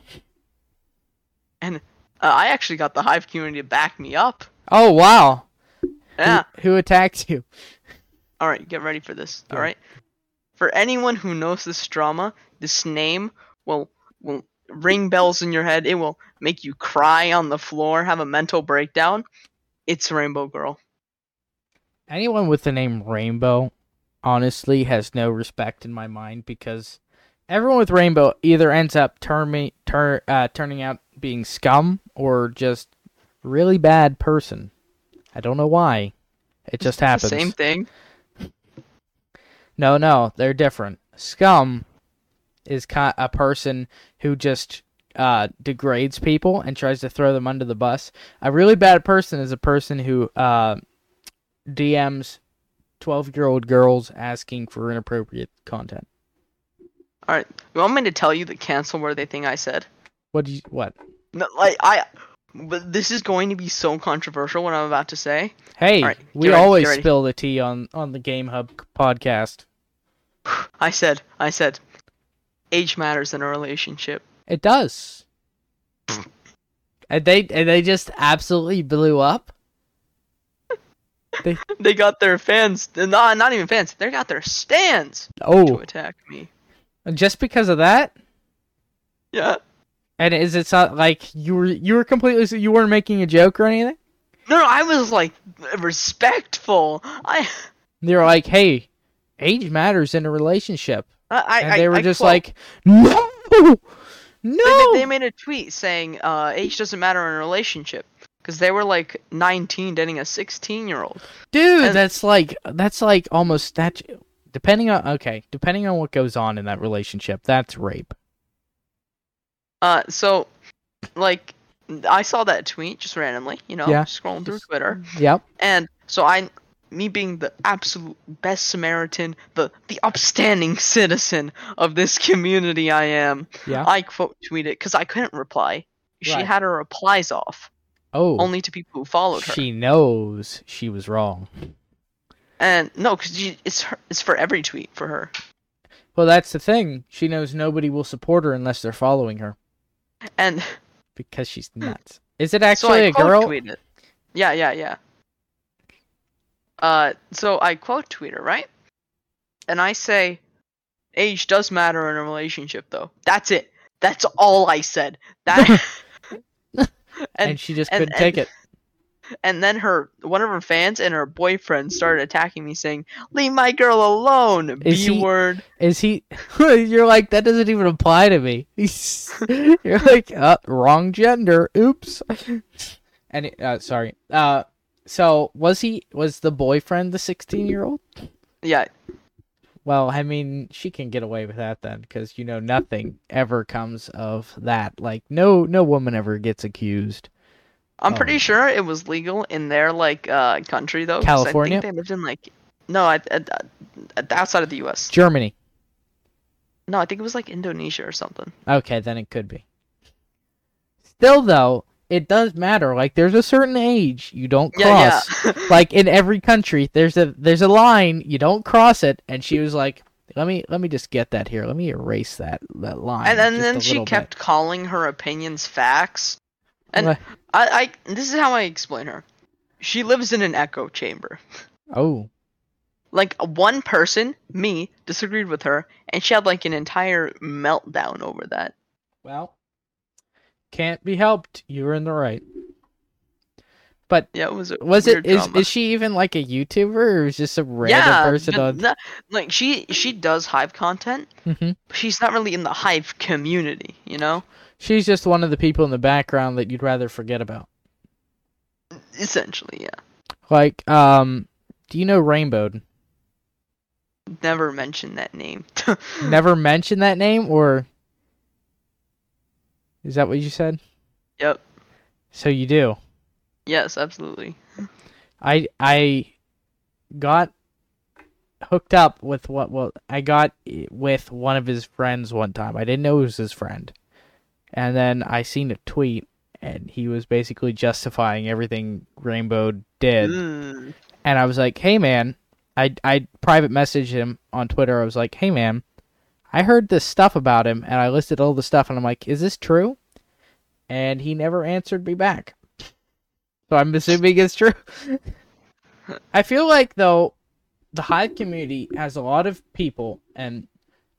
Uh, I actually got the Hive community to back me up. Oh wow. Yeah. Who, who attacked you? All right, get ready for this. All Yeah. right. For anyone who knows this drama, this name will will ring bells in your head. It will make you cry on the floor, have a mental breakdown. It's Rainbow Girl. Anyone with the name Rainbow honestly has no respect in my mind because everyone with Rainbow either ends up turn me, tur- uh, turning out being scum or just really bad person. I don't know why. It just happens. Same thing. No, no, they're different. Scum is a person who just uh, degrades people and tries to throw them under the bus. A really bad person is a person who uh, DMs twelve-year-old girls asking for inappropriate content. All right. You want me to tell you the cancel worthy thing I said? What do you what? No, like I. But this is going to be so controversial. What I'm about to say. Hey, right, we ready, always spill the tea on on the Game Hub podcast. I said. I said. Age matters in a relationship. It does. and they and they just absolutely blew up. They they got their fans. Not not even fans. They got their stands oh. to attack me. just because of that? Yeah. And is it so, like you were you were completely you weren't making a joke or anything? No, no, I was like respectful. I, They're like, "Hey, age matters in a relationship," I, I and they were I just quote, like, "No, no." they, they made a tweet saying uh, age doesn't matter in a relationship because they were like 19 dating a 16 year old. Dude, and- that's like that's like almost that. Depending on okay, depending on what goes on in that relationship, that's rape. Uh, so, like, I saw that tweet just randomly, you know, Yeah. scrolling through Twitter, Yep. and so I, me being the absolute best Samaritan, the the upstanding citizen of this community, I am. Yeah. I quote tweeted because I couldn't reply. She Right. had her replies off Oh, only to people who followed her. she knows she was wrong. And no, because it's her, it's for every tweet for her. Well, that's the thing. She knows nobody will support her unless they're following her And because she's nuts. Is it actually I a girl? tweeted. Yeah, yeah, yeah. Uh, so I quote tweet her right, and I say, "Age does matter in a relationship, though." That's it. That's all I said. That. And, and she just couldn't take and- it. and then her one of her fans and her boyfriend started attacking me, saying, "Leave my girl alone." Is B he- word. Is he? You're like that doesn't even apply to me. You're like uh, wrong gender. Oops. And uh, sorry. Uh, so was he? Was the boyfriend the 16 year old? Yeah, Well, I mean, she can get away with that then, because you know nothing ever comes of that. Like no, no woman ever gets accused. I'm pretty sure it was legal in their like uh country though. California? I think they lived in like no, outside of the U.S. Germany. No, I think it was like Indonesia or something. Okay, then it could be. Still, though, it does matter. Like, there's a certain age you don't cross. yeah. like in every country, there's a there's a line you don't cross it. And she was like, "Let me let me just get that here. Let me erase that that line." and then, then she kept calling her opinions facts. And What? I, I this is how I explain her. She lives in an echo chamber. Oh, Like one person, me, disagreed with her, and she had like an entire meltdown over that. well, can't be helped. You were in the right. But Yeah, it was. Was it is drama. is she even like a YouTuber or is just a random yeah, person on? that- like she she does hive content. Mm-hmm. She's not really in the hive community, you know. She's just one of the people in the background that you'd rather forget about. Essentially, yeah. Like, um, do you know Rainbow? Never mention that name. Never mention that name, or is that what you said? Yep. So you do. Yes, absolutely. I I got hooked up with what well I got with one of his friends one time. I didn't know it was his friend. And then I seen a tweet and he was basically justifying everything Rainbow did. Mm. And I was like, "Hey man, I I private messaged him on Twitter. I was like, "Hey man, I heard this stuff about him and I listed all the stuff and I'm like, "Is this true?" And he never answered me back. So I'm assuming it's true. I feel like though the Hive community has a lot of people and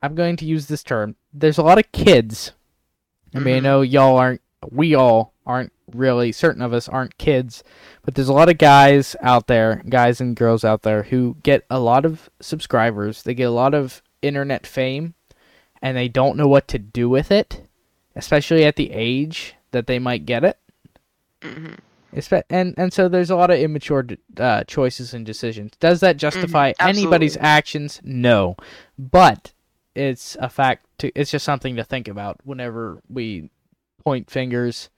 I'm going to use this term. There's a lot of kids. I mean, I Mhm. know y'all aren't we all aren't really certain of us aren't kids, but there's a lot of guys out there, guys and girls out there who get a lot of subscribers. They get a lot of internet fame and they don't know what to do with it, especially at the age that they might get it. Mhm. And and so there's a lot of immature uh, choices and decisions. Does that justify anybody's actions? No, but it's a fact. To it's just something to think about whenever we point fingers.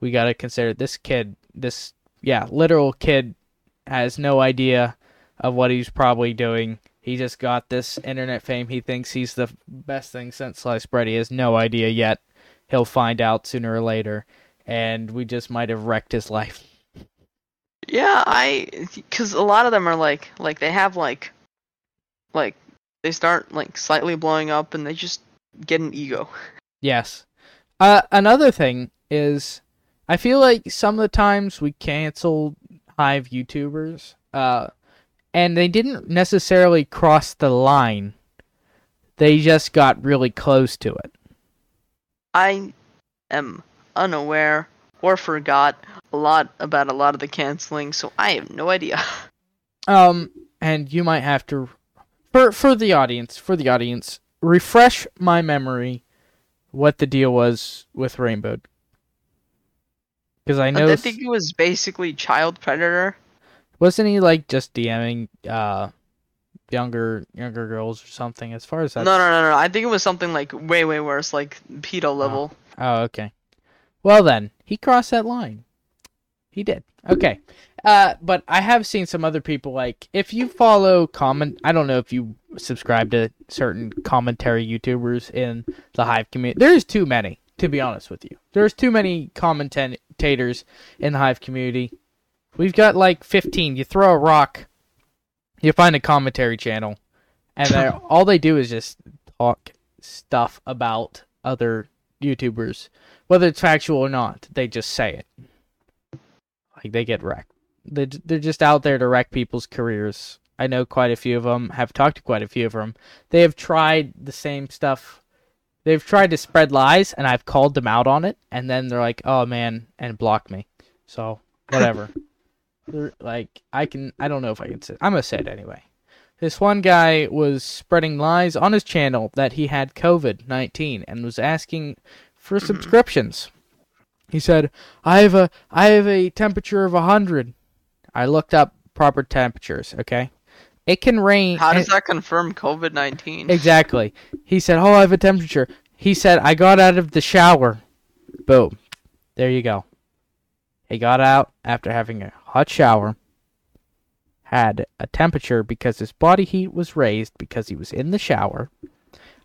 We got to consider this kid. This yeah, literal kid has no idea of what he's probably doing. He just got this internet fame. He thinks he's the best thing since sliced bread. He has no idea yet. He'll find out sooner or later and we just might have wrecked his life. Yeah, I because a lot of them are like like they have like like they start like slightly blowing up and they just get an ego. Yes. Uh, another thing is, I feel like some of the times we cancel Hive YouTubers, uh, and they didn't necessarily cross the line. They just got really close to it. I am unaware or forgot a lot about a lot of the canceling, so I have no idea. Um, and you might have to, for for the audience, for the audience, refresh my memory, what the deal was with Rainbow. Because I know I think it was basically child predator. Wasn't he like just DMing uh younger younger girls or something? As far as that. No, no, no, no. I think it was something like way, way worse, like pedo level. Oh, okay. Well then, he crossed that line. He did. Okay. Uh, but I have seen some other people like if you follow comment. I don't know if you subscribe to certain commentary YouTubers in the Hive community. There's too many, to be honest with you. There's too many commentators in the Hive community. We've got like 15. You throw a rock, you find a commentary channel, and all they do is just talk stuff about other YouTubers, whether it's factual or not. They just say it. Like they get wrecked. They they're just out there to wreck people's careers. I know quite a few of them. Have talked to quite a few of them. They have tried the same stuff. They've tried to spread lies, and I've called them out on it. And then they're like, "Oh man," and block me. So whatever. Like I can. I don't know if I can say. I'm gonna say it anyway. This one guy was spreading lies on his channel that he had COVID 19 and was asking for mm-hmm. subscriptions. He said, "I have a I have a temperature of 100." I looked up proper temperatures, okay? It can rain How does that confirm COVID nineteen? Exactly. He said, "Oh, I have a temperature." He said, "I got out of the shower." Boom. There you go. He got out after having a hot shower. Had a temperature because his body heat was raised because he was in the shower.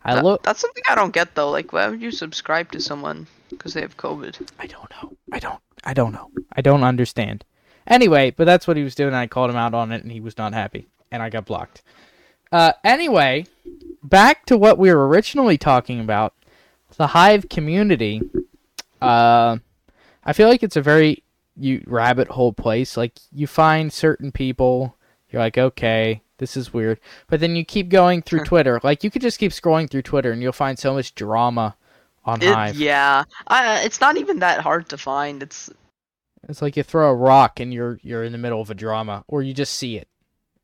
I That- look. That's something I don't get though. Like, why would you subscribe to someone because they have COVID? I don't know. I don't. I don't know. I don't understand. Anyway, but that's what he was doing. And I called him out on it, and he was not happy, and I got blocked. Uh, anyway, back to what we were originally talking about, the Hive community. Uh, I feel like it's a very you rabbit hole place. Like you find certain people, you're like, okay, this is weird, but then you keep going through Twitter. Like you could just keep scrolling through Twitter, and you'll find so much drama on It, Hive. yeah, I, it's not even that hard to find. It's It's like you throw a rock and you're you're in the middle of a drama, or you just see it.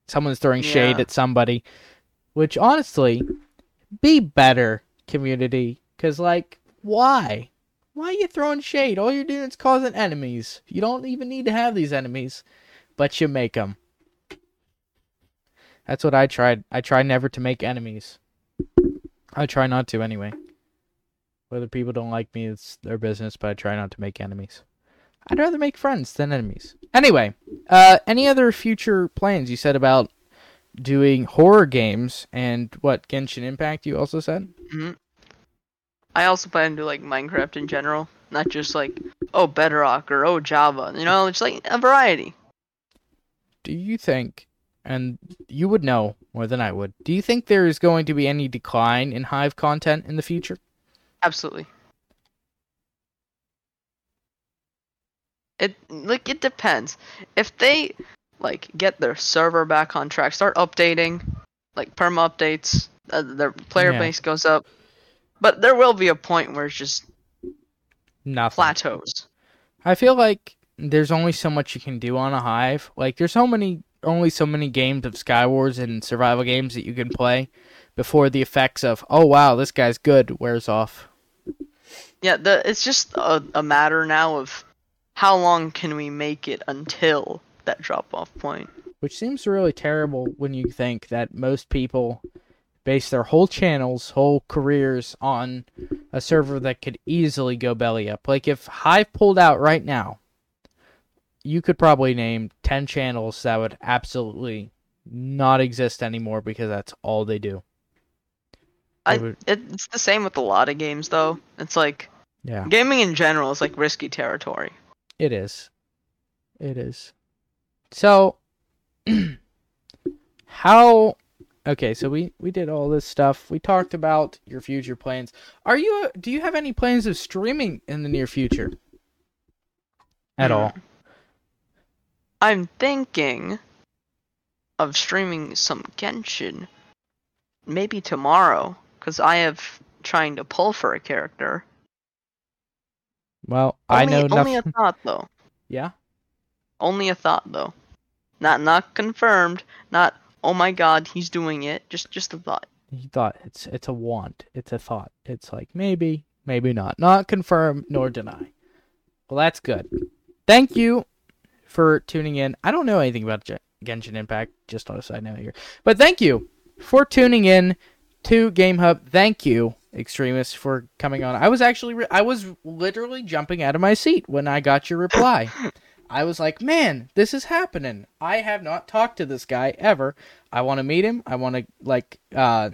Someone's throwing shade at somebody, which honestly, be better community. Cause like, why? Why are you throwing shade? All you're doing is causing enemies. You don't even need to have these enemies, but you make them. That's what I tried. I try never to make enemies. I try not to anyway. Whether people don't like me, it's their business, but I try not to make enemies. I'd rather make friends than enemies. Anyway, uh, any other future plans? You said about doing horror games and what Genshin Impact. You also said. hmm I also plan to do like Minecraft in general, not just like oh Bedrock or oh Java. You know, it's like a variety. Do you think, and you would know more than I would, do you think there is going to be any decline in Hive content in the future? Absolutely. It like it depends. If they like get their server back on track, start updating, like perma updates, uh, their player Yeah. base goes up. But there will be a point where it's just Nothing. plateaus. I feel like there's only so much you can do on a hive. Like there's so many only so many games of Skywars and survival games that you can play before the effects of oh wow this guy's good wears off. Yeah, the it's just a, a matter now of how long can we make it until that drop off point. Which seems really terrible when you think that most people base their whole channels, whole careers on a server that could easily go belly up. Like if Hive pulled out right now, you could probably name 10 channels that would absolutely not exist anymore because that's all they do. I, would- it's the same with a lot of games though. It's like Yeah, gaming in general is like risky territory. it is. It is. So how Okay, so we we did all this stuff. We talked about your future plans. Are you do you have any plans of streaming in the near future? At Hmm. all? I'm thinking of streaming some Genshin maybe tomorrow cuz I have trying to pull for a character. Well, I Only, know only a thought though. Yeah. Only a thought though. Not not confirmed, not oh my god, he's doing it. Just just a thought. He thought it's it's a want. It's a thought. It's like maybe, maybe not. Not confirm nor deny. Well, that's good. Thank you for tuning in. I don't know anything about Gen- Genshin Impact, just on a side note here. But thank you for tuning in to Game Hub. Thank you, Extremus, for coming on. I was actually, re- I was literally jumping out of my seat when I got your reply. I was like, man, this is happening. I have not talked to this guy ever. I want to meet him. I want to, like, uh,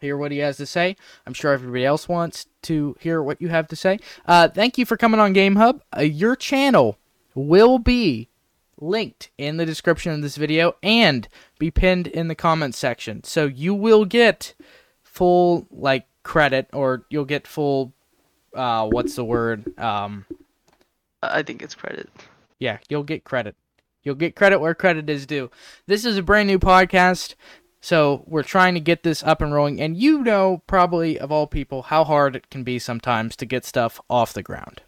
hear what he has to say. I'm sure everybody else wants to hear what you have to say. Uh, thank you for coming on Game Hub. Uh, your channel will be linked in the description of this video and be pinned in the comments section. So you will get full like credit or you'll get full uh what's the word? Um I I think it's credit. Yeah, you'll get credit. You'll get credit where credit is due. This is a brand new podcast, so we're trying to get this up and rolling. And you know, probably of all people, how hard it can be sometimes to get stuff off the ground.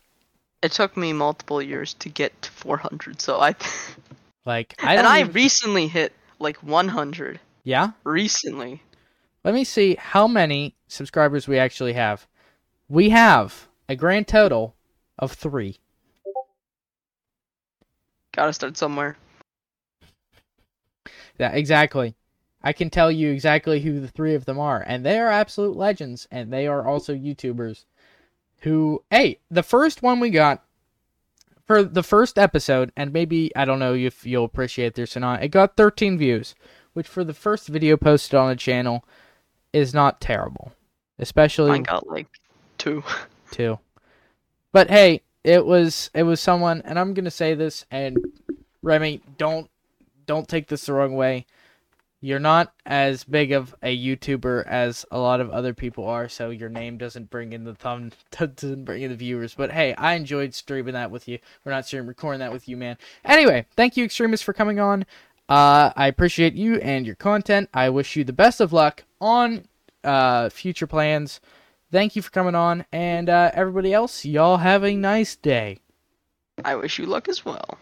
It took me multiple years to get to 400, so I Like I and I even- recently hit like 100 yeah. recently. Let me see how many subscribers we actually have. We have a grand total of three. Gotta start somewhere. Yeah, exactly. I can tell you exactly who the three of them are, and they are absolute legends, and they are also YouTubers. Who, hey, the first one we got for the first episode, and maybe I don't know if you'll appreciate this or not. It got 13 views, which for the first video posted on the channel is not terrible, especially I got like two. Two, But hey, it was it was someone, and I'm gonna say this, and Remy, don't don't take this the wrong way. You're not as big of a YouTuber as a lot of other people are, so your name doesn't bring in the thumb, doesn't bring in the viewers. But hey, I enjoyed streaming that with you. We're not streaming, recording that with you, man. Anyway, thank you, Extremus, for coming on. Uh, I appreciate you and your content. I wish you the best of luck on uh, future plans. Thank you for coming on, and uh, everybody else, y'all have a nice day. I wish you luck as well.